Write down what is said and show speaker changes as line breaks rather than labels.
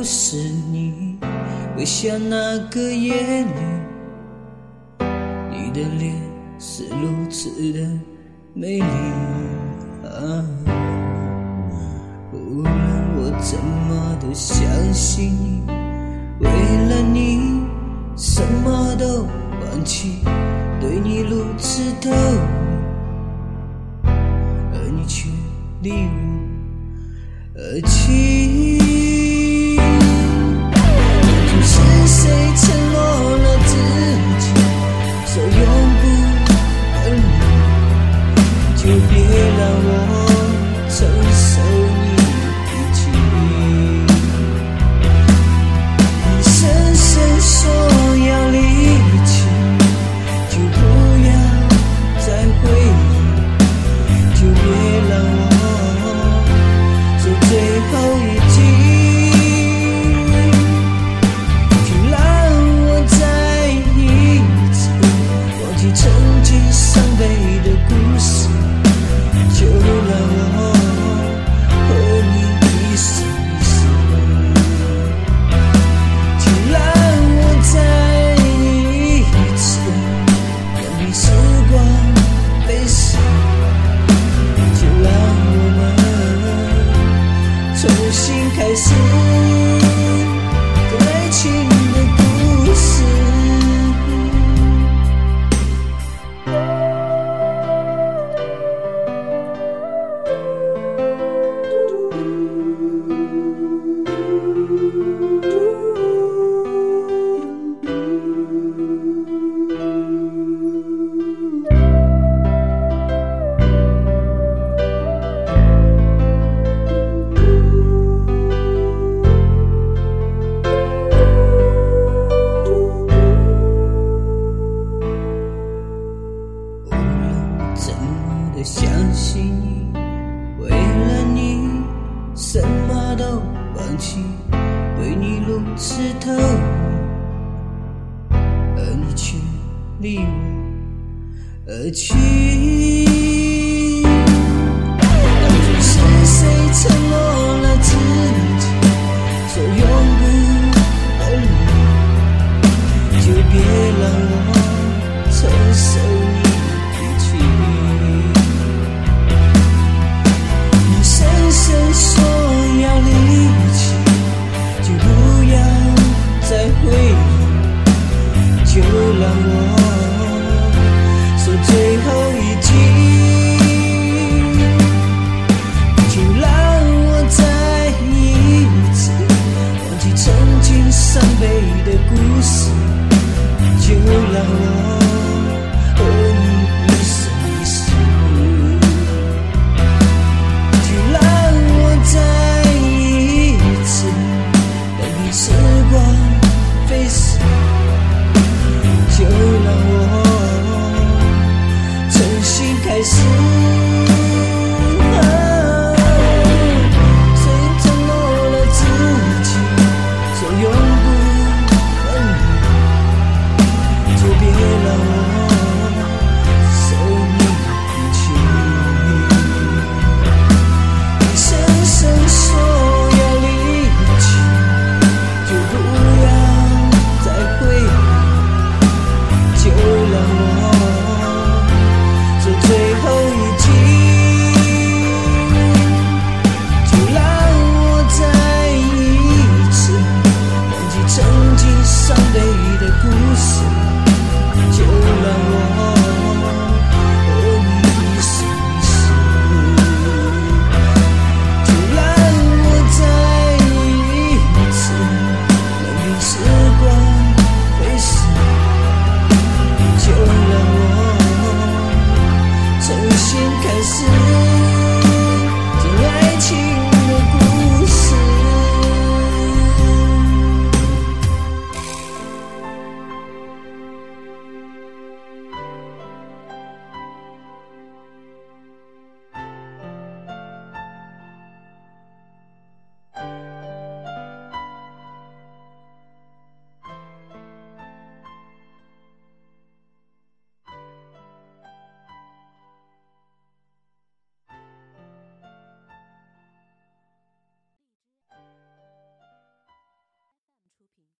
不是你，回想那个夜里，你的脸是如此的美丽。啊，无论我怎么的相信你，为了你什么都放弃，对你如此投入。而你却离我而去。对你如此投入，而你却离我而去。